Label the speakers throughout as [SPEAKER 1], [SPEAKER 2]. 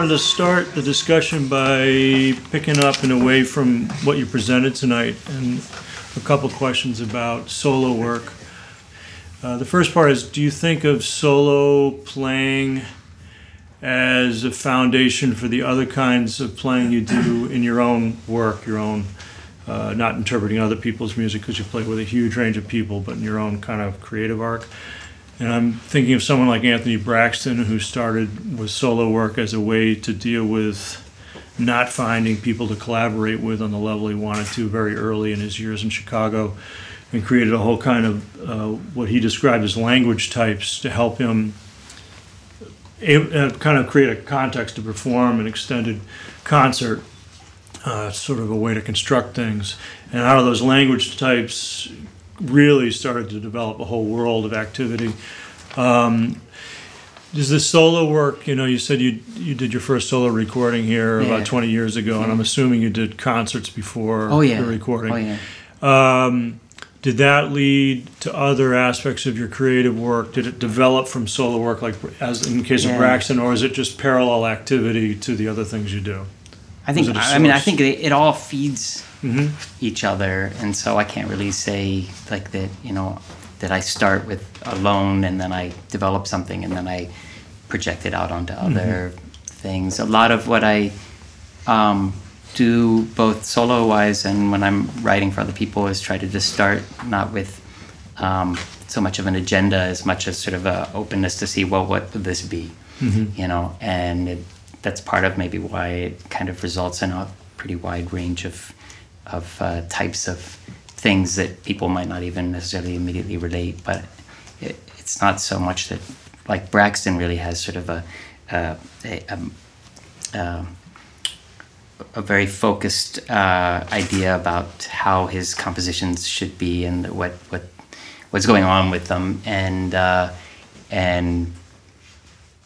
[SPEAKER 1] Wanted to start the discussion by picking up and away from what you presented tonight and a couple questions about solo work. Uh, the first part is Do you think of solo playing as a foundation for the other kinds of playing you do in your own work, your own, uh, not interpreting other people's music because you play with a huge range of people, but in your own kind of creative arc? And I'm thinking of someone like Anthony Braxton who started with solo work as a way to deal with not finding people to collaborate with on the level he wanted to very early in his years in Chicago and created a whole kind of uh, what he described as language types to help him uh, kind of create a context to perform an extended concert, uh, sort of a way to construct things. And out of those language types, really started to develop a whole world of activity. Um, does this solo work? You know, you said you you did your first solo recording here
[SPEAKER 2] Yeah.
[SPEAKER 1] about 20 years ago, and I'm assuming you did concerts before
[SPEAKER 2] Oh yeah.
[SPEAKER 1] the recording.
[SPEAKER 2] Oh yeah.
[SPEAKER 1] Um, did that lead to other aspects of your creative work? Did it develop from solo work, like as in the case of Braxton, or is it just parallel activity to the other things you do?
[SPEAKER 2] I think
[SPEAKER 1] Was it a
[SPEAKER 2] I mean I think it, it all feeds
[SPEAKER 1] Mm-hmm.
[SPEAKER 2] each other, and so I can't really say like that. You know, that I start with alone and then I develop something and then I project it out onto other things. A lot of what I um, do, both solo wise and when I'm writing for other people, is try to just start not with um, so much of an agenda as much as sort of a openness to see well what would this be, you know, and it, that's part of maybe why it kind of results in a pretty wide range of of uh, types of things that people might not even necessarily immediately relate, but it, it's not so much that like Braxton really has sort of a a, a, um, um, a very focused uh, idea about how his compositions should be and what what what's going on with them, and uh, and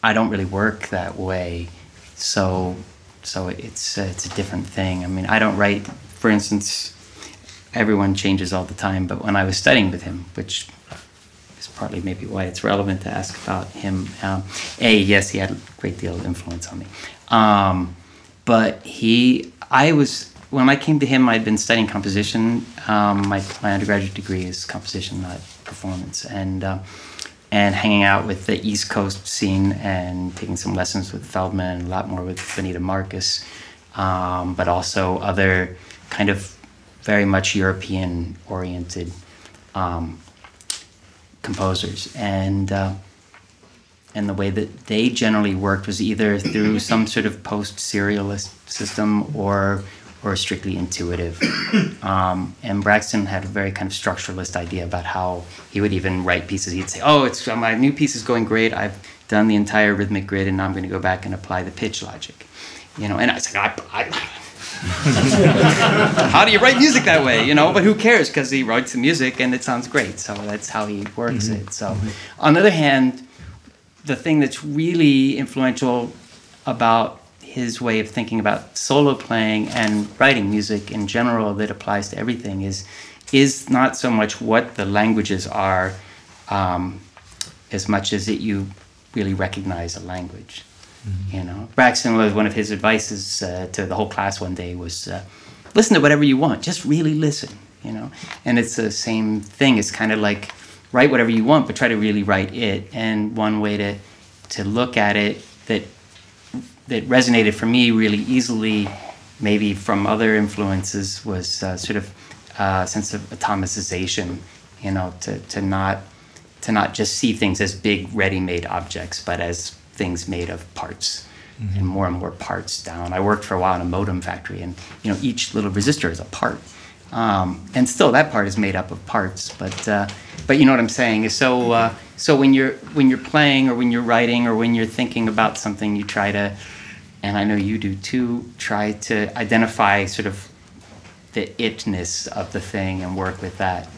[SPEAKER 2] I don't really work that way, so so it's uh, it's a different thing. I mean, I don't write, for instance. Everyone changes all the time, but when I was studying with him, which is partly maybe why it's relevant to ask about him. Um, a, yes, he had a great deal of influence on me. Um, but he, I was, when I came to him, I'd been studying composition. Um, my, my undergraduate degree is composition, not performance. And, uh, and hanging out with the East Coast scene and taking some lessons with Feldman a lot more with Bunita Marcus, um, but also other kind of very much European oriented um, composers and uh, and the way that they generally worked was either through some sort of post serialist system or or strictly intuitive. Um, and Braxton had a very kind of structuralist idea about how he would even write pieces. He'd say, "Oh, it's my new piece is going great. I've done the entire rhythmic grid, and now I'm going to go back and apply the pitch logic." You know, and I was like, I, I how do you write music that way? You know, but who cares? Because he writes the music and it sounds great. So that's how he works it. So, on the other hand, the thing that's really influential about his way of thinking about solo playing and writing music in general that applies to everything is is not so much what the languages are um, as much as that you really recognize a language you know braxton was one of his advices uh, to the whole class one day was uh, listen to whatever you want just really listen you know? And it's the same thing it's kind of like write whatever you want but try to really write it. And one way to to look at it that that resonated for me really easily maybe from other influences was uh, sort of a sense of atomicization you know to, to not to not just see things as big ready-made objects but as things made of parts and more and more parts down. I worked for a while in a modem factory and you know each little resistor is a part. Um, and still that part is made up of parts but uh, but you know what i'm saying? Is so uh, so when you're when you're playing or when you're writing or when you're thinking about something you try to and i know you do too try to identify sort of the itness of the thing and work with that.
[SPEAKER 1] Be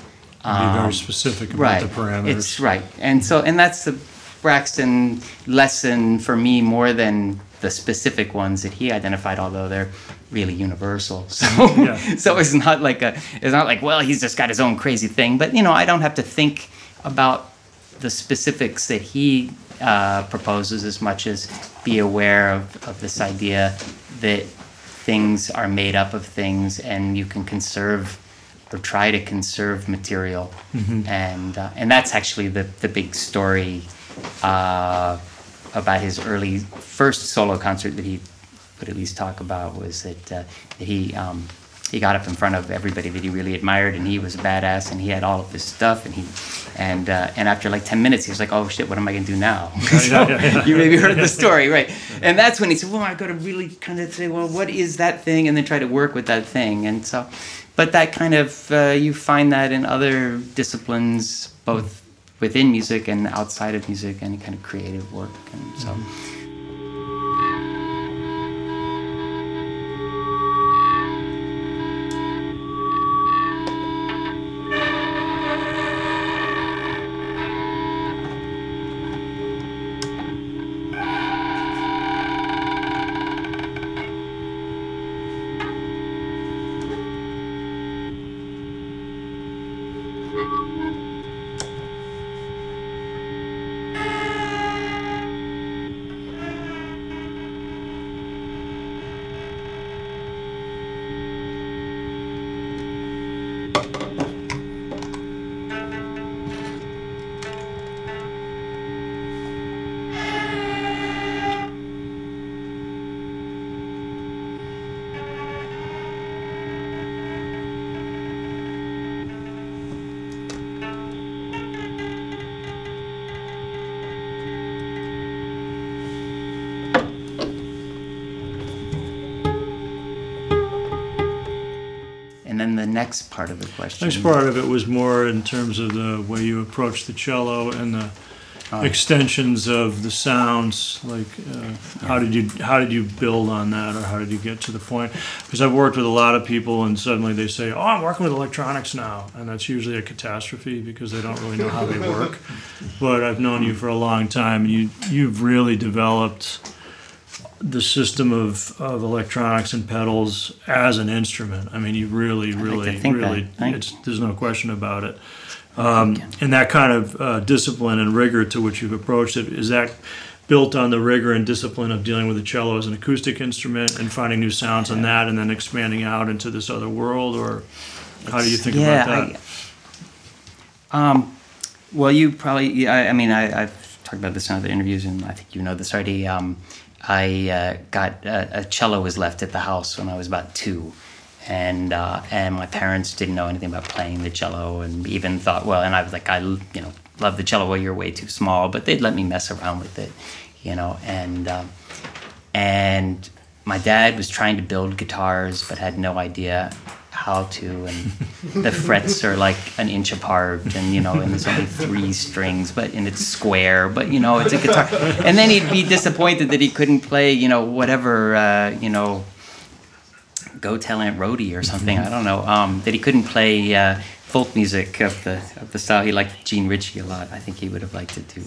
[SPEAKER 1] very
[SPEAKER 2] Um,
[SPEAKER 1] specific about
[SPEAKER 2] right.
[SPEAKER 1] the parameters.
[SPEAKER 2] it's right. And so and that's the braxton lesson for me more than the specific ones that he identified although they're really universal so
[SPEAKER 1] Yeah.
[SPEAKER 2] so it's not like a it's not like well he's just got his own crazy thing but you know i don't have to think about the specifics that he uh, proposes as much as be aware of, of this idea that things are made up of things and you can conserve or try to conserve material. And, uh, and that's actually the, the big story uh, about his early first solo concert that he would at least talk about was that, uh, that he um, he got up in front of everybody that he really admired and he was a badass and he had all of his stuff and he and uh, and after like 10 minutes he was like oh shit what am i going to do now? So you maybe heard the story right. And that's when he said well i got to really kind of say well what is that thing? And then try to work with that thing. And so but that kind of uh, you find that in other disciplines both within music and outside of music any kind of creative work. And so and next part of the question
[SPEAKER 1] Next part of it was more in terms of the way you approach the cello and the
[SPEAKER 2] Oh.
[SPEAKER 1] extensions of the sounds. Like, uh, how did you how did you build on that, or how did you get to the point? Because I've worked with a lot of people, and suddenly they say, "Oh, I'm working with electronics now," and that's usually a catastrophe because they don't really know how they work. but I've known you for a long time, and you you've really developed the system of, of electronics and pedals as an instrument. I mean, you really, really,
[SPEAKER 2] that.
[SPEAKER 1] really, it's, there's no question about it. Um, and that kind of uh, discipline and rigor to which you've approached it, is that built on the rigor and discipline of dealing with the cello as an acoustic instrument and finding new sounds on that and then expanding out into this other world? Or how do you think
[SPEAKER 2] yeah,
[SPEAKER 1] about that?
[SPEAKER 2] I, um, well, you probably. yeah, I, I mean, I, I've talked about this in other interviews, and I think you know this already. Um, I uh, got a, a cello was left at the house when I was about two, and uh, and my parents didn't know anything about playing the cello, and even thought, well, and I was like, I you know love the cello. Well, you're way too small, but they'd let me mess around with it, you know, and um, and my dad was trying to build guitars, but had no idea how to and the frets are like an inch apart and you know and there's only three strings but and it's square but you know it's a guitar. And then he'd be disappointed that he couldn't play you know whatever uh, you know go tell aunt Rhody or something i don't know um, that he couldn't play uh, folk music of the of the style. He liked Jean Ritchie a lot. I think he would have liked it do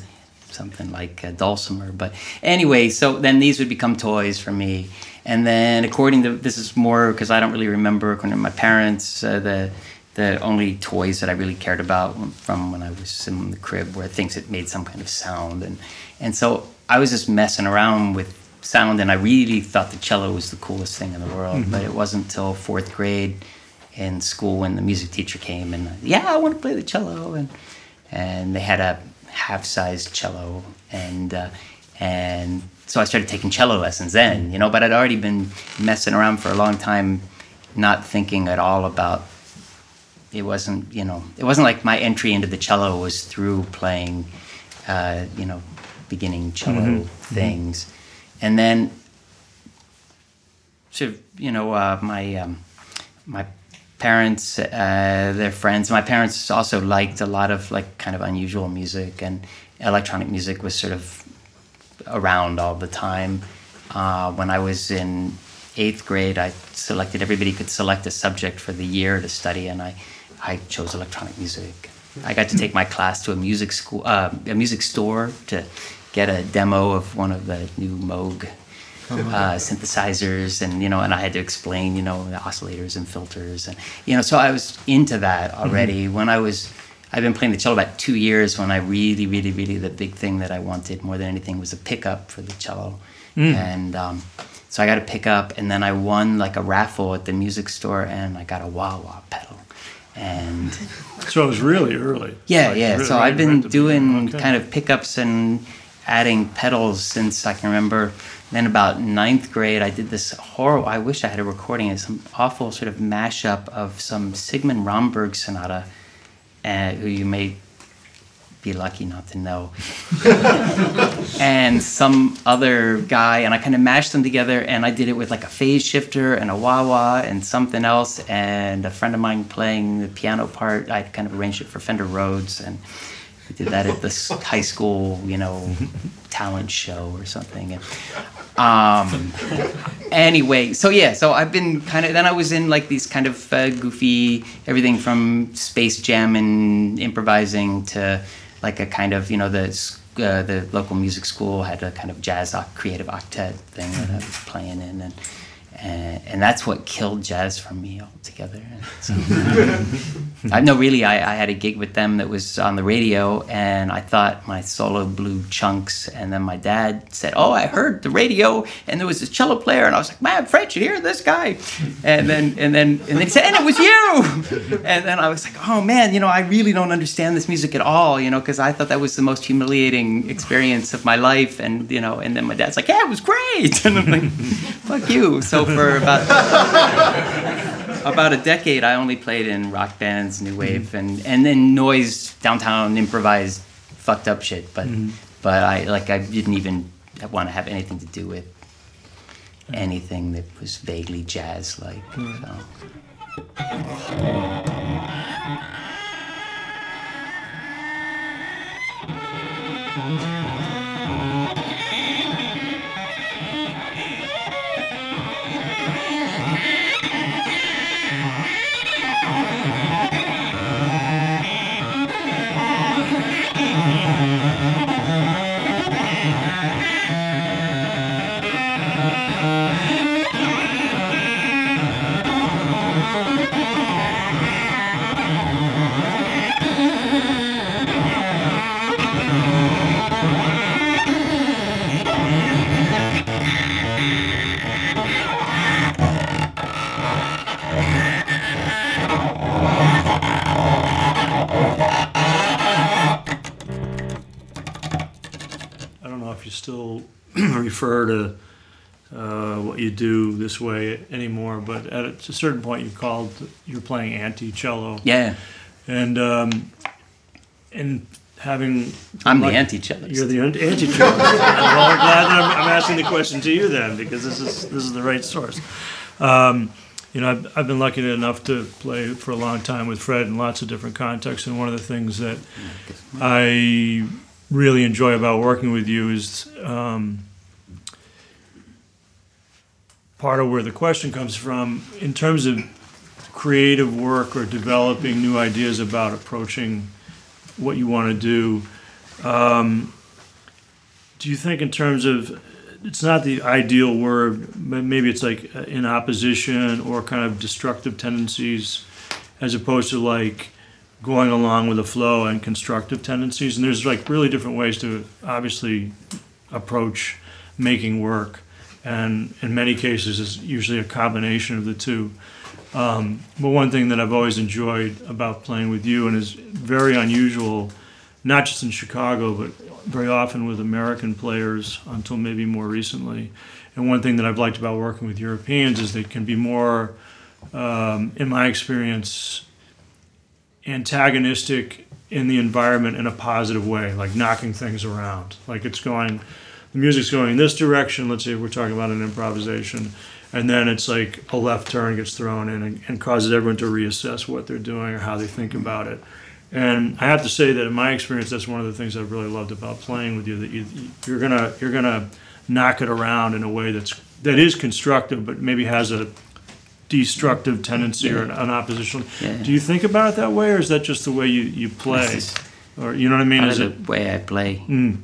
[SPEAKER 2] something like uh, dulcimer but anyway so then these would become toys for me. And then according to this is more because i don't really remember according to my parents uh, the the only toys that i really cared about from when i was in the crib were things that made some kind of sound. And and so i was just messing around with sound and i really thought the cello was the coolest thing in the world. But it wasn't until fourth grade in school when the music teacher came and yeah i want to play the cello and and they had a half-sized cello and uh, and so I started taking cello lessons then, you know. But I'd already been messing around for a long time, not thinking at all about. It wasn't, you know, it wasn't like my entry into the cello was through playing, uh, you know, beginning cello things, and then. So you know, uh, my um, my parents, uh, their friends. My parents also liked a lot of like kind of unusual music, and electronic music was sort of around all the time. Uh, when I was in eighth grade, I selected everybody could select a subject for the year to study, and I I chose electronic music. I got to take my class to a music school, uh, a music store to get a demo of one of the new Moog uh, synthesizers, and you know, and I had to explain, you know, the oscillators and filters, and you know, so I was into that already. When I was I've been playing the cello about two years. When I really, really, really, the big thing that I wanted more than anything was a pickup for the cello, and um, so I got a pickup, and then I won like a raffle at the music store, and I got a wah wah pedal, and
[SPEAKER 1] So it was really early.
[SPEAKER 2] yeah,
[SPEAKER 1] Like,
[SPEAKER 2] yeah.
[SPEAKER 1] really
[SPEAKER 2] So I've been
[SPEAKER 1] right at the
[SPEAKER 2] doing.
[SPEAKER 1] Okay.
[SPEAKER 2] kind of pickups and adding pedals since I can remember. Then about ninth grade, I did this horrible. I wish I had a recording. It's some awful sort of mashup of some Sigmund Romberg sonata, uh, who you may be lucky not to know, and some other guy, and I kind of mashed them together, and I did it with like a phase shifter and a wah wah and something else, and a friend of mine playing the piano part. I kind of arranged it for Fender Rhodes, and we did that at this high school, you know, talent show or something. And, um, anyway, so yeah, so I've been kind of. Then I was in like these kind of uh, goofy everything from space jam and improvising to like a kind of you know the uh, the local music school had a kind of jazz creative octet thing that I was playing in and. And, and that's what killed jazz for me altogether. So, I no, really, I, I had a gig with them that was on the radio, and I thought my solo blew chunks. And then my dad said, "Oh, I heard the radio, and there was this cello player," and I was like, "Man, French, you hear this guy?" And then and then and then he said, "And it was you." And then I was like, "Oh man, you know, I really don't understand this music at all, you know, because I thought that was the most humiliating experience of my life." And you know, and then my dad's like, "Yeah, it was great," and I'm like, "Fuck you." So for about about a decade, I only played in rock bands, new wave, mm-hmm. and and then noise, downtown, improvised, fucked up shit. But mm-hmm. but I like I didn't even want to have anything to do with anything that was vaguely jazz like. Mm-hmm. So.
[SPEAKER 1] I don't know if you still refer to uh, what you do this way anymore, but at a certain point you called you're playing anti-cello,
[SPEAKER 2] Yeah,
[SPEAKER 1] and um, and having
[SPEAKER 2] I'm the anti-cellist.
[SPEAKER 1] You're the anti- anti-cello. well, I'm glad that I'm, I'm asking the question to you then, because this is this is the right source. Um, you know, I've, I've been lucky enough to play for a long time with Fred in lots of different contexts, and one of the things that I really enjoy about working with you is um, part of where the question comes from in terms of creative work or developing new ideas about approaching what you want to do. Um, do you think, in terms of, it's not the ideal word, but maybe it's like uh, in opposition or kind of destructive tendencies, as opposed to like going along with the flow and constructive tendencies? And there's like really different ways to obviously approach making work. And in many cases, it's usually a combination of the two. Um, but one thing that I've always enjoyed about playing with you, and is very unusual, not just in Chicago, but very often with American players until maybe more recently. And one thing that I've liked about working with Europeans is they can be more, um, in my experience, antagonistic in the environment in a positive way, like knocking things around. Like it's going, the music's going in this direction. Let's say we're talking about an improvisation, and then it's like a left turn gets thrown in and, and causes everyone to reassess what they're doing or how they think about it. And I have to say that in my experience, that's one of the things I've really loved about playing with you. That you, you're gonna you're gonna knock it around in a way that's that is constructive, but maybe has a destructive tendency or an, an oppositional.
[SPEAKER 2] Yeah.
[SPEAKER 1] Do you think about it that way, or is that just the way you, you play? Or you know what I mean? Is
[SPEAKER 2] of
[SPEAKER 1] it?
[SPEAKER 2] the way I play.
[SPEAKER 1] Mm,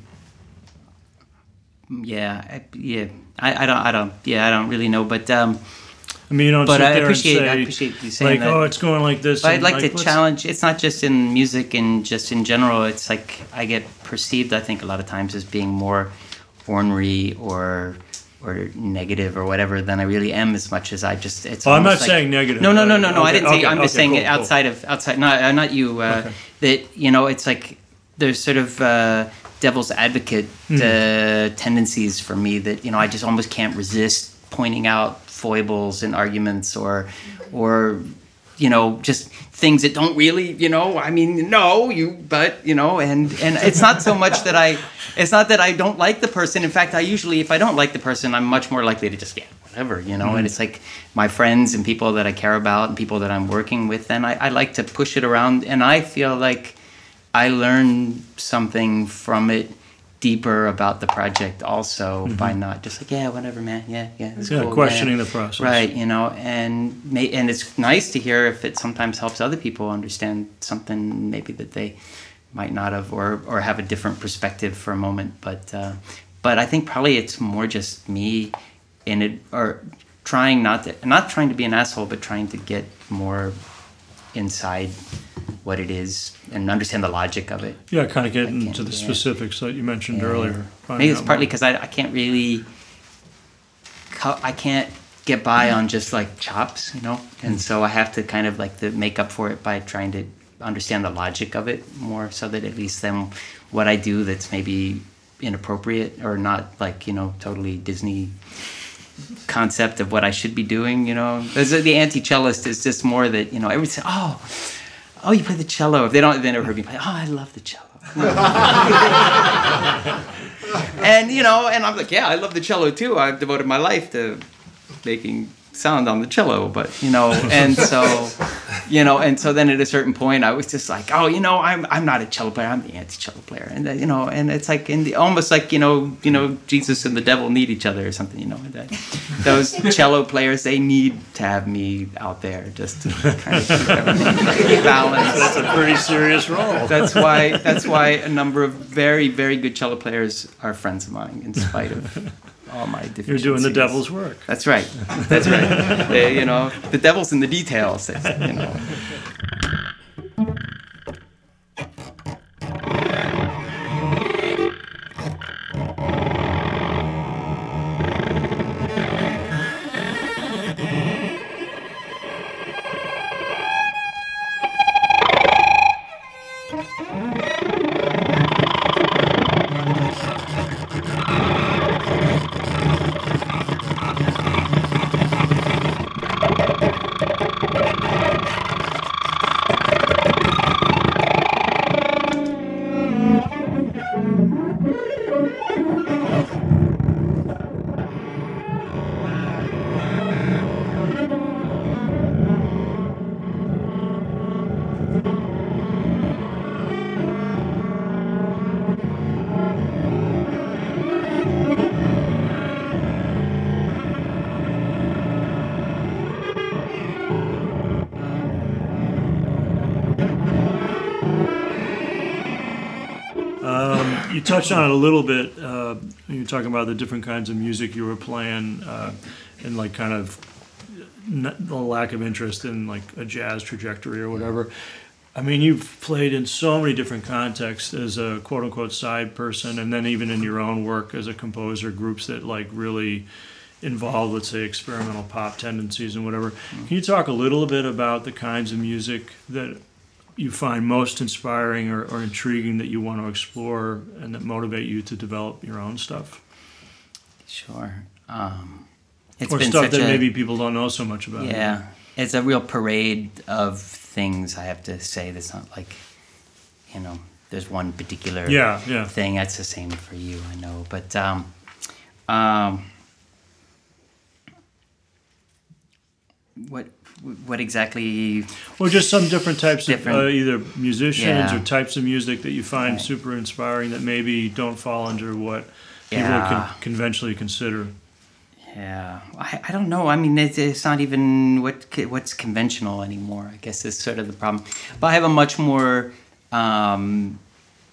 [SPEAKER 2] Yeah, I, yeah. I, I don't, I don't, yeah, I don't really know, but um,
[SPEAKER 1] I mean, you don't
[SPEAKER 2] But I appreciate-
[SPEAKER 1] and
[SPEAKER 2] I appreciate you saying
[SPEAKER 1] like,
[SPEAKER 2] that.
[SPEAKER 1] oh, it's going like this.
[SPEAKER 2] But I'd
[SPEAKER 1] and,
[SPEAKER 2] like, to challenge. It's not just in music and just in general. It's like I get perceived. I think a lot of times as being more ornery or or negative or whatever than I really am. As much as I just. It's.
[SPEAKER 1] Oh, I'm not
[SPEAKER 2] like-
[SPEAKER 1] saying negative.
[SPEAKER 2] No, no, no, no, no. I didn't say.
[SPEAKER 1] okay,
[SPEAKER 2] I'm just
[SPEAKER 1] okay,
[SPEAKER 2] saying
[SPEAKER 1] cool,
[SPEAKER 2] it
[SPEAKER 1] cool.
[SPEAKER 2] outside of outside. Not uh, not you. Uh,
[SPEAKER 1] Okay.
[SPEAKER 2] That you know, it's like there's sort of. Uh, devil's advocate
[SPEAKER 1] Hmm.
[SPEAKER 2] uh, tendencies for me that you know I just almost can't resist pointing out foibles and arguments or or you know just things that don't really you know I mean no you but you know and and it's not so much that I it's not that I don't like the person. In fact I usually if I don't like the person I'm much more likely to just yeah whatever you know and mm-hmm. it's like my friends and people that I care about and people that I'm working with and I, I like to push it around. And I feel like I learn something from it deeper about the project also by not just like yeah whatever man yeah yeah it's
[SPEAKER 1] Mm-hmm. Yeah,
[SPEAKER 2] cool,
[SPEAKER 1] questioning the process.
[SPEAKER 2] right you know and may, and it's nice to hear if it sometimes helps other people understand something maybe that they might not have or or have a different perspective for a moment but uh, but I think probably it's more just me in it or trying not to not trying to be an asshole but trying to get more inside what it is and understand the logic of it
[SPEAKER 1] Yeah, kind of getting
[SPEAKER 2] can't
[SPEAKER 1] into the specifics that you mentioned
[SPEAKER 2] Yeah.
[SPEAKER 1] earlier.
[SPEAKER 2] Maybe it's partly because I, I can't really, I can't get by on just like chops, you know, and so I have to kind of like to make up for it by trying to understand the logic of it more, so that at least then what I do that's maybe inappropriate or not like you know totally Disney concept of what I should be doing, you know. The anti-cellist is just more that you know say, oh, oh, you play the cello. If they don't, they never heard me play. Oh, I love the cello. and you know, and I'm like, yeah, I love the cello too. I've devoted my life to making sound on the cello, but you know, and so, you know, and so then at a certain point, I was just like, oh, you know, I'm I'm not a cello player. I'm the anti-cello player, and uh, you know, and it's like in the almost like you know, you know, Jesus and the devil need each other or something. You know, and that, those cello players they need to have me out there just to kind of keep everything balanced
[SPEAKER 1] That's a pretty serious role.
[SPEAKER 2] that's why that's why a number of very very good cello players are friends of mine in spite of all my deficiencies.
[SPEAKER 1] You're doing the devil's work.
[SPEAKER 2] That's right. That's right. They, uh, you know, the devil's in the details. You know.
[SPEAKER 1] Touched on it a little bit. Uh, you were talking about the different kinds of music you were playing, uh, and like kind of n- the lack of interest in like a jazz trajectory or whatever. I mean, you've played in so many different contexts as a quote unquote side person, and then even in your own work as a composer, groups that like really involve, let's say, experimental pop tendencies and whatever. Can you talk a little bit about the kinds of music that you find most inspiring or, or intriguing that you want to explore and that motivate you to develop your own stuff?
[SPEAKER 2] Sure. Um, it's
[SPEAKER 1] or
[SPEAKER 2] been
[SPEAKER 1] stuff that
[SPEAKER 2] a,
[SPEAKER 1] maybe people don't know so much about.
[SPEAKER 2] Yeah, it's a real parade of things. I have to say, that's not like, you know, there's one particular
[SPEAKER 1] Yeah, yeah.
[SPEAKER 2] thing. That's the same for you, I know. But um, um, what what exactly?
[SPEAKER 1] Well, just some different types
[SPEAKER 2] Different-
[SPEAKER 1] of uh, either musicians
[SPEAKER 2] Yeah.
[SPEAKER 1] or types of music that you find
[SPEAKER 2] Right.
[SPEAKER 1] super inspiring that maybe don't fall under what people can conventionally consider.
[SPEAKER 2] Yeah, I, I don't know. I mean, it's, it's not even what what's conventional anymore. I guess is sort of the problem. But I have a much more um,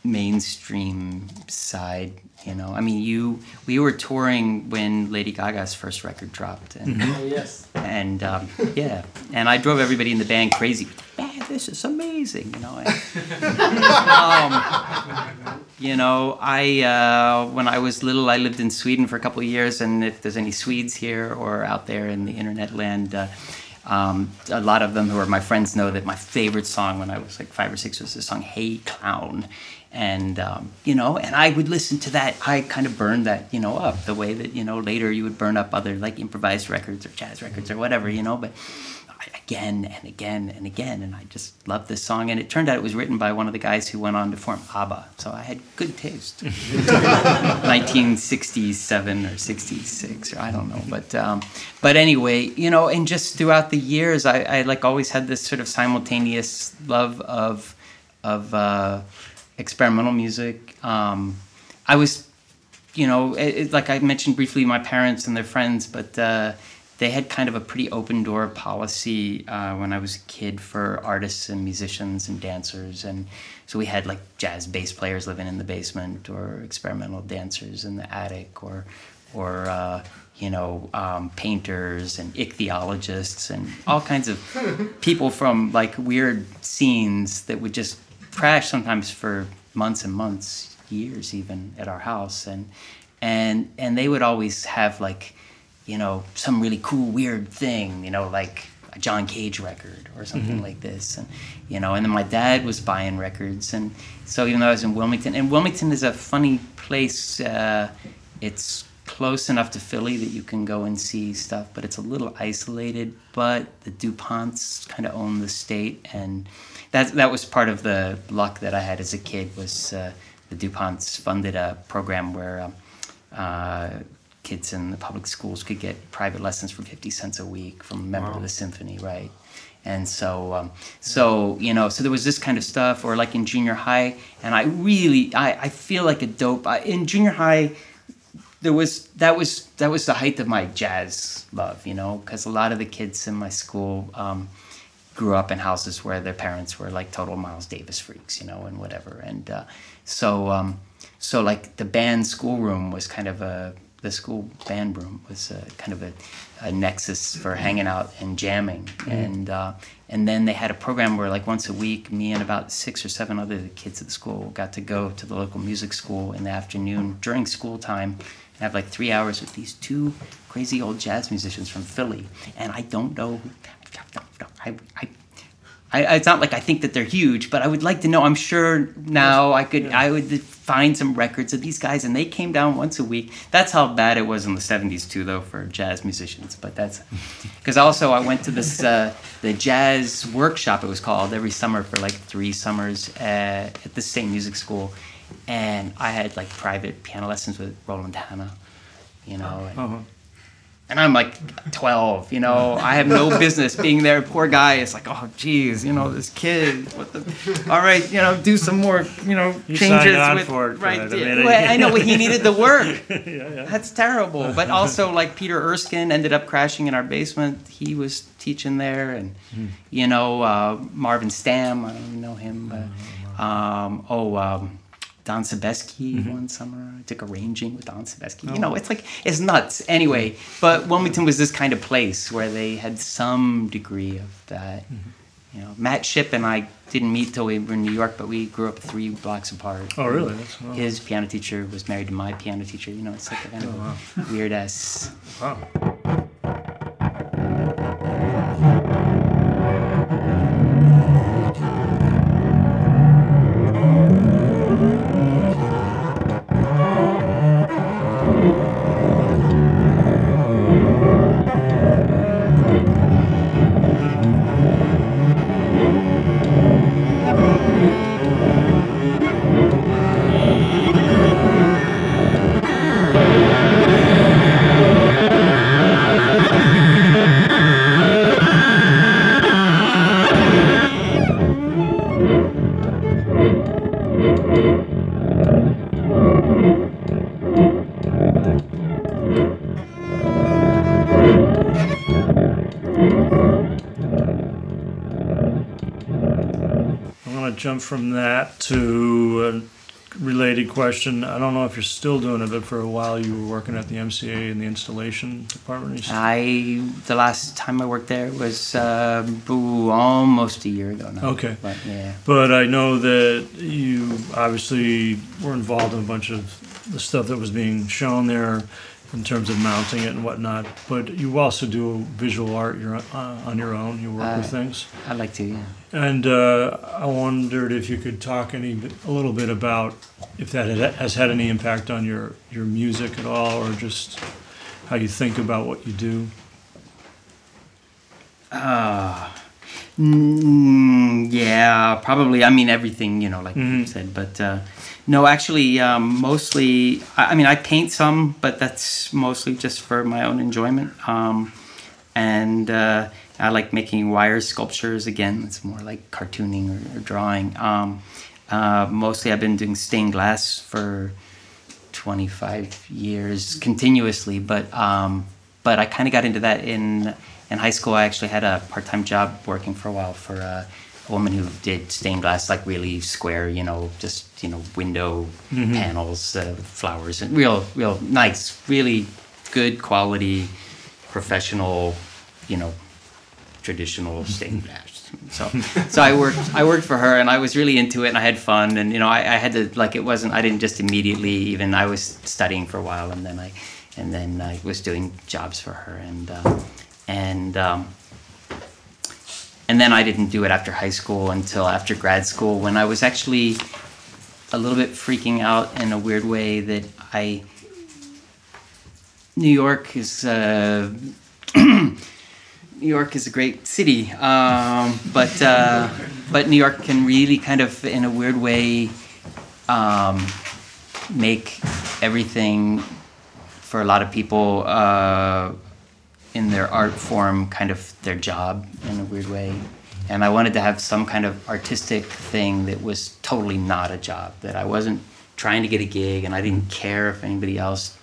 [SPEAKER 2] mainstream side. You know, I mean, you we were touring when Lady Gaga's first record dropped, and
[SPEAKER 3] Oh, yes.
[SPEAKER 2] and um, yeah, and I drove everybody in the band crazy. Man, this is amazing, you know. And, um, you know, I uh, when I was little, I lived in Sweden for a couple of years, and if there's any Swedes here or out there in the internet land. Uh, um, a lot of them who are my friends know that my favorite song when I was like five or six was the song "Hey Clown," and um, you know, and I would listen to that. I kind of burned that, you know, up the way that you know later you would burn up other like improvised records or jazz records or whatever, you know. But I- again and again and again, and I just loved this song. And it turned out it was written by one of the guys who went on to form ABBA, so I had good taste. 1967 or 66 or I don't know, but um, but anyway, you know, and just throughout the years, I, I like always had this sort of simultaneous love of of uh, experimental music. Um, I was, you know, it, it- like I mentioned briefly, my parents and their friends, but uh, they had kind of a pretty open door policy uh, when I was a kid for artists and musicians and dancers, and so we had like jazz bass players living in the basement, or experimental dancers in the attic, or or uh, you know um, painters and ichthyologists and all kinds of people from like weird scenes that would just crash sometimes for months and months, years even at our house, and and and they would always have like you know some really cool weird thing, you know like a John Cage record or something like this, and you know, and then my dad was buying records, and so even though I was in Wilmington, and Wilmington is a funny place. Uh, it's close enough to Philly that you can go and see stuff, but it's a little isolated. But the Duponts kind of own the state, and that that was part of the luck that I had as a kid. Was uh, the Duponts funded a program where um, uh, kids in the public schools could get private lessons for fifty cents a week from a member of the symphony, right? And so, um, so you know, so there was this kind of stuff, or like in junior high, and I really, I, I feel like a dope. I, in junior high, there was that was that was the height of my jazz love, you know, because a lot of the kids in my school um, grew up in houses where their parents were like total Miles Davis freaks, you know, and whatever, and uh, so um, so like the band schoolroom was kind of a the school band room was a, kind of a, a nexus for hanging out and jamming, and uh, and then they had a program where like once a week, me and about six or seven other kids at the school got to go to the local music school in the afternoon during school time and have like three hours with these two crazy old jazz musicians from Philly, and I don't know, I. I I, it's not like I think that they're huge, but I would like to know. I'm sure now I could I would find some records of these guys, and they came down once a week. That's how bad it was in the '70s too, though, for jazz musicians. But that's because also I went to this uh, the jazz workshop. It was called every summer for like three summers at, at the same music school, and I had like private piano lessons with Roland Hanna, you know. And,
[SPEAKER 1] Uh-huh.
[SPEAKER 2] and I'm like 12, you know, I have no business being there. Poor guy is like, oh, geez, you know, this kid. What the? All right, you know, do some more, you know,
[SPEAKER 1] You
[SPEAKER 2] changes with.
[SPEAKER 1] for it for
[SPEAKER 2] right, yeah. Well, I know, but he needed the work.
[SPEAKER 1] yeah, yeah.
[SPEAKER 2] That's terrible. But also, like Peter Erskine ended up crashing in our basement. He was teaching there, and you know uh, Marvin Stamm. I don't even know him, but um, oh. Um, Don Sebesky mm-hmm. one summer. I took arranging with Don Sebesky. You oh. know, it's like it's nuts. Anyway, but Wilmington was this kind of place where they had some degree of that. Mm-hmm. You know, Matt Shipp and I didn't meet till we were in New York, but we grew up three blocks apart.
[SPEAKER 1] Oh, really? That's, wow.
[SPEAKER 2] His piano teacher was married to my piano teacher. You know, it's like a kind of a weird ass.
[SPEAKER 1] wow. Jump from that to a related question. I don't know if you're still doing it, but for a while you were working at the MCA in the installation department.
[SPEAKER 2] I the last time I worked there was uh, almost a year ago now.
[SPEAKER 1] Okay.
[SPEAKER 2] But yeah.
[SPEAKER 1] But I know that you obviously were involved in a bunch of the stuff that was being shown there in terms of mounting it and whatnot. But you also do visual art your, uh, on your own. You work with
[SPEAKER 2] Uh,
[SPEAKER 1] things.
[SPEAKER 2] I'd like to, yeah.
[SPEAKER 1] And uh, I wondered if you could talk any a little bit about if that has had any impact on your, your music at all, or just how you think about what you do.
[SPEAKER 2] Uh, mm, yeah, probably. I mean, everything, you know, like you
[SPEAKER 1] Mhm.
[SPEAKER 2] said. But uh, no, actually, um, mostly, I, I mean, I paint some, but that's mostly just for my own enjoyment. Um, and uh, I like making wire sculptures again. It's more like cartooning or, or drawing. Um, uh, mostly, I've been doing stained glass for 25 years continuously, but um, but I kind of got into that in in high school. I actually had a part time job working for a while for a woman who did stained glass, like really square, you know, just you know window panels, uh, flowers, and real real nice, really good quality, professional, you know, traditional stained glass. So, so I worked. I worked for her, and I was really into it, and I had fun, and you know, I, I had to like it wasn't. I didn't just immediately even. I was studying for a while, and then I, and then I was doing jobs for her, and uh, and um, and then I didn't do it after high school until after grad school when I was actually a little bit freaking out in a weird way that I. New York is. Uh, New York is a great city, um, but uh, but New York can really kind of, in a weird way, um, make everything for a lot of people uh, in their art form kind of their job in a weird way. And I wanted to have some kind of artistic thing that was totally not a job. That I wasn't trying to get a gig, and I didn't care if anybody else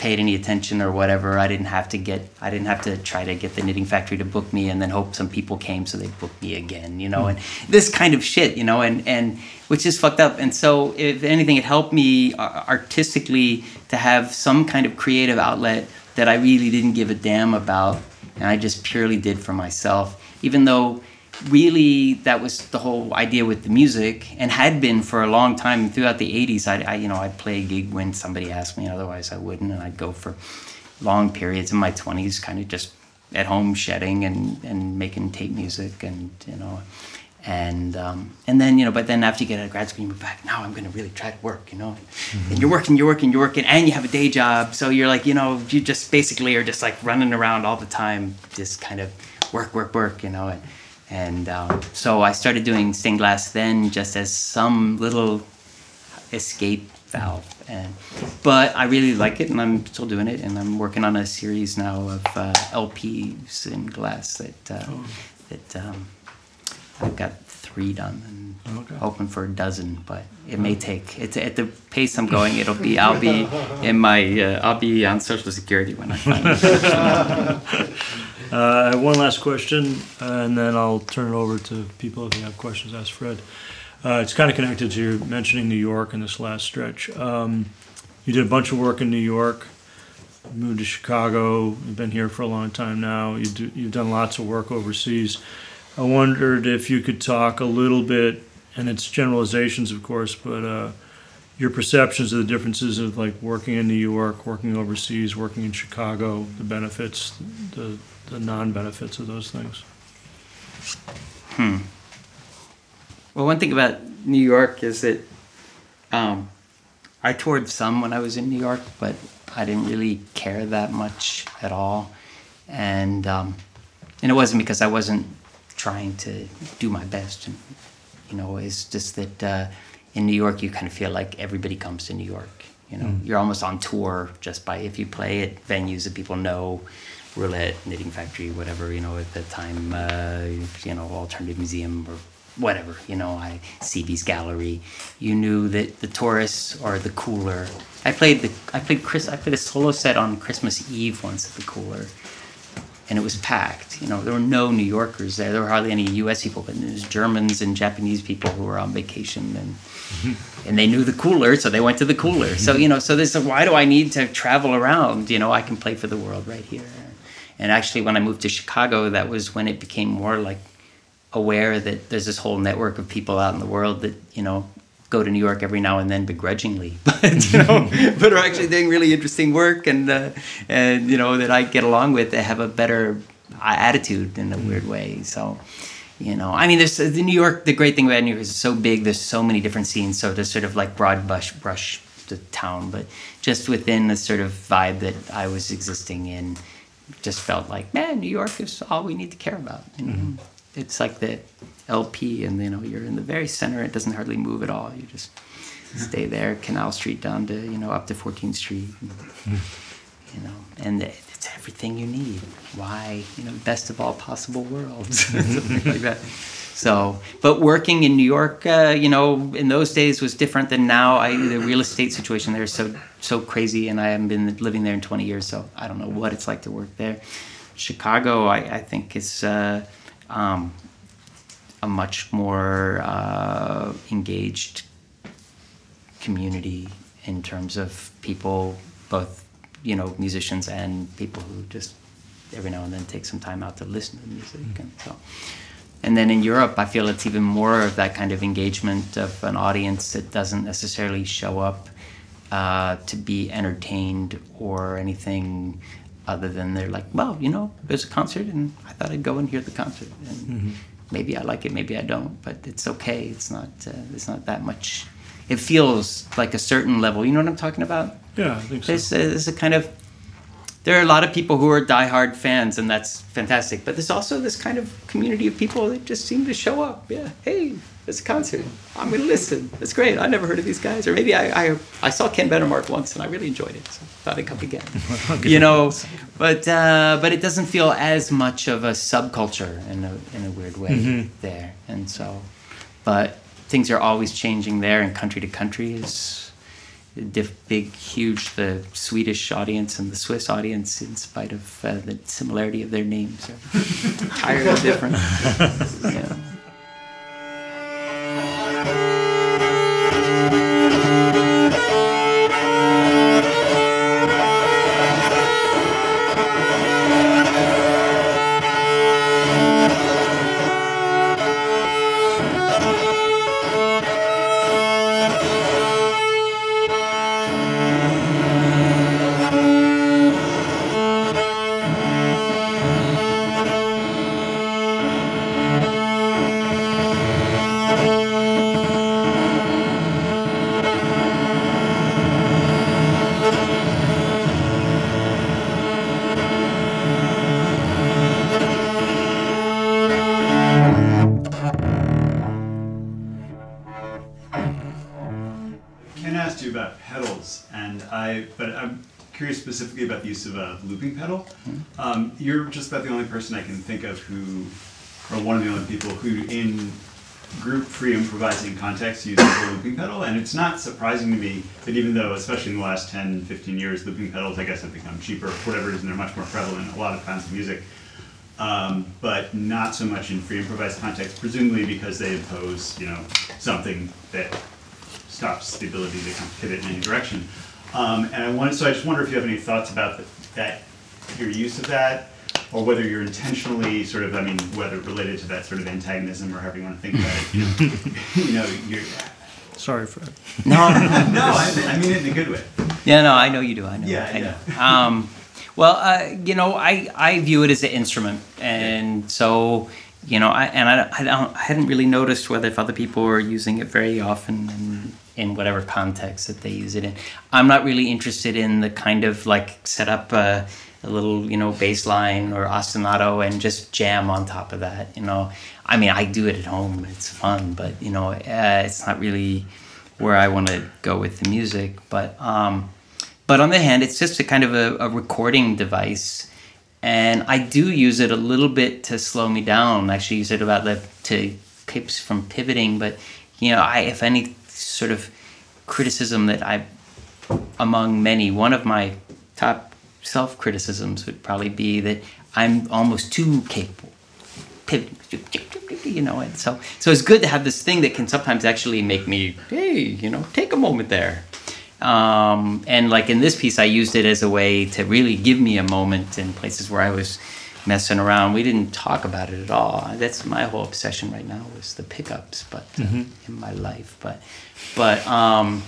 [SPEAKER 2] paid any attention or whatever. I didn't have to get I didn't have to try to get the knitting factory to book me and then hope some people came so they'd book me again, you know, and this kind of shit, you know, and and which is fucked up. And so if anything it helped me uh, artistically to have some kind of creative outlet that I really didn't give a damn about and I just purely did for myself, even though really that was the whole idea with the music and had been for a long time. Throughout the 80s I, I you know I'd play a gig when somebody asked me otherwise I wouldn't and I'd go for long periods in my 20s kind of just at home shedding and, and making tape music and you know and um, and then you know but then after you get out of grad school you move back now I'm gonna really try to work you know? And you're working you're working you're working and you have a day job. So you're like you know you just basically are just like running around all the time just kind of work work work you know? And and um, so I started doing stained glass then just as some little escape valve. And but I really like it, and I'm still doing it, and I'm working on a series now of uh, LPs in glass that uh, that um, I've got three done and
[SPEAKER 1] Okay.
[SPEAKER 2] hoping for a dozen, but it may take. It's at the pace I'm going. It'll be. I'll be in my. Uh, I'll be on Social Security when I finally.
[SPEAKER 1] Uh, I have one last question, and then I'll turn it over to people if you have questions. Ask Fred. Uh, it's kind of connected to your mentioning New York in this last stretch. Um, you did a bunch of work in New York. Moved to Chicago. You've been here for a long time now. You do, you've done lots of work overseas. I wondered if you could talk a little bit, and it's generalizations, of course, but uh, your perceptions of the differences of like working in New York, working overseas, working in Chicago, the benefits, the the non-benefits of those things. Hmm.
[SPEAKER 2] Well, one thing about New York is that um, I toured some when I was in New York, but I didn't really care that much at all, and um, and it wasn't because I wasn't trying to do my best. And, you know, it's just that uh, in New York you kind of feel like everybody comes to New York. You know, you're almost on tour just by if you play at venues that people know. Roulette, Knitting Factory, whatever, you know, at the time, uh, you know, Alternative Museum or whatever, you know, I CB's Gallery. You knew that the tourists or the cooler. I played the I played Chris I played a solo set on Christmas Eve once at the cooler. And it was packed. You know, there were no New Yorkers there. There were hardly any U.S. people, but there was Germans and Japanese people who were on vacation, and mm-hmm. and they knew the cooler, so they went to the cooler. So you know, so this why do I need to travel around? You know, I can play for the world right here. And actually, when I moved to Chicago, that was when it became more like aware that there's this whole network of people out in the world that you know go to New York every now and then begrudgingly, but you know, but are actually doing really interesting work and uh, and you know that I get along with. They have a better attitude in a weird way. So. You know, I mean, there's the New York. The great thing about New York is it's so big. There's so many different scenes. So there's sort of like broad brush, brush the town, but just within the sort of vibe that I was existing in, just felt like, man, New York is all we need to care about. You know? mm-hmm. It's like the LP, and you know you're in the very center. It doesn't hardly move at all. You just stay there, Canal Street down to you know up to 14th Street, and, you know, and it's everything you need. Why you know best of all possible worlds, something like that. So, but working in New York, uh, you know, in those days was different than now. I, the real estate situation there is so so crazy, and I haven't been living there in 20 years, so I don't know what it's like to work there. Chicago, I, I think is. Uh, um, a much more uh, engaged community in terms of people, both you know musicians and people who just every now and then take some time out to listen to music mm-hmm. and so. And then in Europe, I feel it's even more of that kind of engagement of an audience that doesn't necessarily show up uh, to be entertained or anything other than they're like, well, you know, there's a concert and I thought I'd go and hear the concert. And mm-hmm maybe I like it, maybe I don't, but it's okay. It's not uh, it's not that much. It feels like a certain level. You know what I'm talking about?
[SPEAKER 1] Yeah, I think so.
[SPEAKER 2] There's there's a kind of there are a lot of people who are diehard fans, and that's fantastic. But there's also this kind of community of people that just seem to show up. Yeah, hey, it's a concert. I'm going to listen. It's great. I never heard of these guys, or maybe I, I, I saw Ken Vandermark once and I really enjoyed it, so I thought I'd come again. you know, but uh, but it doesn't feel as much of a subculture in a in a weird way mm-hmm. there, and so, but things are always changing there, and country to country is diff, big, huge. The Swedish audience and the Swiss audience, in spite of uh, the similarity of their names, are entirely different. yeah.
[SPEAKER 3] Looping pedal. Um, you're just about the only person I can think of who, or one of the only people who, in group free improvising context, uses the looping pedal. And it's not surprising to me that even though, especially in the last 10, 15 years, looping pedals, I guess, have become cheaper, whatever reason, they're much more prevalent in a lot of kinds of music. Um, but not so much in free improvised context, presumably because they impose, you know, something that stops the ability to kind of pivot in any direction. Um, and I wanted, so I just wonder if you have any thoughts about the, that, your use of that, or whether you're intentionally sort of, I mean, whether related to that sort of antagonism or however you want to think about it. You know, you know you're.
[SPEAKER 1] Sorry for that.
[SPEAKER 2] No,
[SPEAKER 3] no, I, I, mean it in a good way.
[SPEAKER 2] Yeah, no, I know you do. I know.
[SPEAKER 3] Yeah,
[SPEAKER 2] I
[SPEAKER 3] know.
[SPEAKER 2] Yeah. Um, well, uh, you know, I, I view it as an instrument, and yeah. so you know, I, and I, I, don't, I hadn't really noticed whether if other people were using it very often, and in whatever context that they use it in. I'm not really interested in the kind of like set up a, a little, you know, bass line or ostinato and just jam on top of that. You know, I mean, I do it at home. It's fun, but you know, uh, it's not really where I want to go with the music. But um, but on the hand, it's just a kind of a, a recording device and I do use it a little bit to slow me down. Actually, use it about the to keeps from pivoting. But you know, I if any sort of criticism that I, among many, one of my top self criticisms would probably be that I'm almost too capable. You know, and so so it's good to have this thing that can sometimes actually make me, hey, you know, take a moment there. Um, and like in this piece, I used it as a way to really give me a moment in places where I was messing around. We didn't talk about it at all. That's my whole obsession right now was the pickups, but uh, in my life. But but um,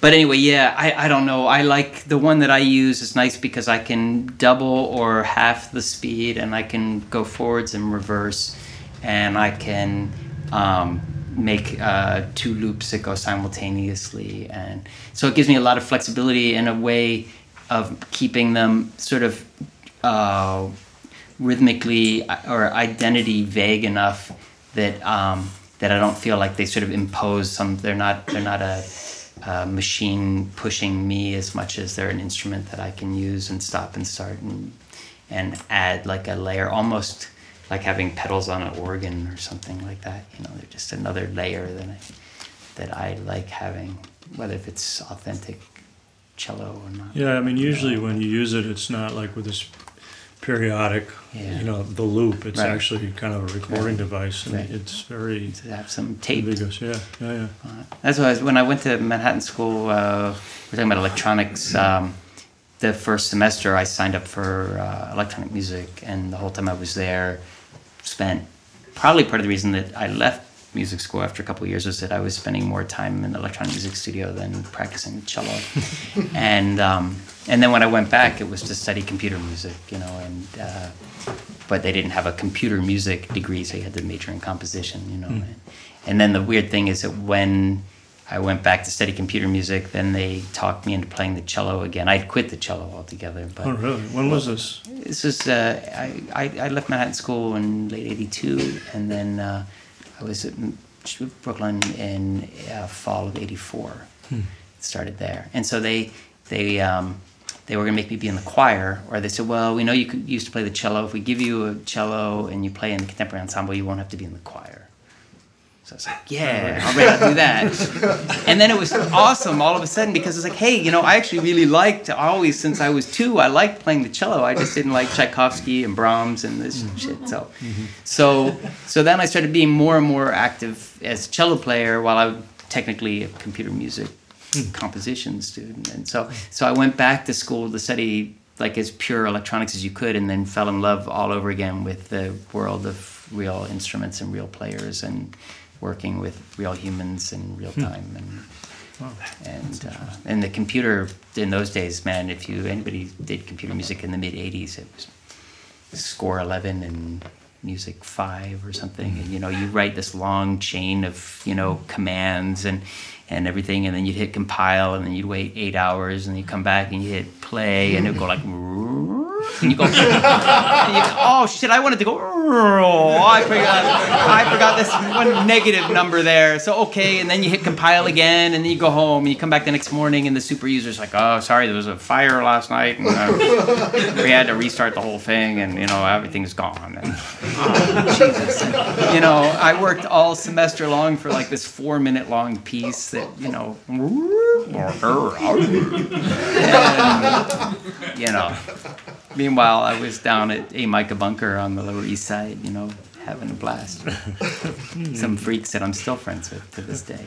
[SPEAKER 2] but anyway, yeah, I, I don't know. I like the one that I use is nice because I can double or half the speed, and I can go forwards and reverse, and I can. Um, make uh, two loops that go simultaneously and so it gives me a lot of flexibility in a way of keeping them sort of uh, rhythmically or identity vague enough that um, that I don't feel like they sort of impose some they're not they're not a, a machine pushing me as much as they're an instrument that I can use and stop and start and and add like a layer almost like having pedals on an organ or something like that. You know, they're just another layer that I, that I like having, whether if it's authentic cello or not.
[SPEAKER 1] Yeah, I mean, usually when you use it, it's not like with this periodic,
[SPEAKER 2] Yeah.
[SPEAKER 1] you know, the loop. It's
[SPEAKER 2] Right.
[SPEAKER 1] actually kind of a recording device, and
[SPEAKER 2] Right.
[SPEAKER 1] it's very
[SPEAKER 2] To have some tape.
[SPEAKER 1] ambiguous. Yeah, yeah, yeah.
[SPEAKER 2] That's why I was, when I went to Manhattan School, uh, we're talking about electronics. Um, the first semester, I signed up for uh, electronic music, and the whole time I was there, spent probably part of the reason that I left music school after a couple of years was that I was spending more time in the electronic music studio than practicing cello, and um, and then when I went back, it was to study computer music, you know, and uh, but they didn't have a computer music degree, so you had to major in composition, you know. And, and then the weird thing is that when I went back to study computer music, then they talked me into playing the cello again. I'd quit the cello altogether, but
[SPEAKER 1] Oh, really? When was this?
[SPEAKER 2] this was uh, I, I I left Manhattan School in late '82, and then uh, was at M- Brooklyn in uh, fall of '84. Started there, and so they they um, they were gonna make me be in the choir, or they said, well, we know you could, used to play the cello. If we give you a cello and you play in the contemporary ensemble, you won't have to be in the choir. So I was like, yeah, I'll ready to do that. and then it was awesome all of a sudden because it's like, hey, you know, I actually really liked always since I was two, I liked playing the cello. I just didn't like Tchaikovsky and Brahms and this mm-hmm. shit. So, mm-hmm. so, so then I started being more and more active as a cello player while I was technically a computer music hmm. composition student. And so, so I went back to school to study like as pure electronics as you could, and then fell in love all over again with the world of real instruments and real players and working with real humans in real time and and uh, and the computer in those days, man. If you anybody did computer music in the mid '80s, it was score 11 and music 5 or something. And you know you write this long chain of you know commands and and everything and then you'd hit compile and then you'd wait eight hours and you come back and you hit play and it would go like and you go, and you go oh shit i wanted to go oh, i forgot i forgot this one negative number there. So okay and then you hit compile again and then you go home and you come back the next morning and the super user's like oh sorry there was a fire last night and uh, we had to restart the whole thing and you know everything's gone and oh, jesus And, you know i worked all semester long for like this four minute long piece that you know and, you know Meanwhile, I was down at A Micah Bunker on the Lower East Side, you know, having a blast. Some freaks that I'm still friends with to this day.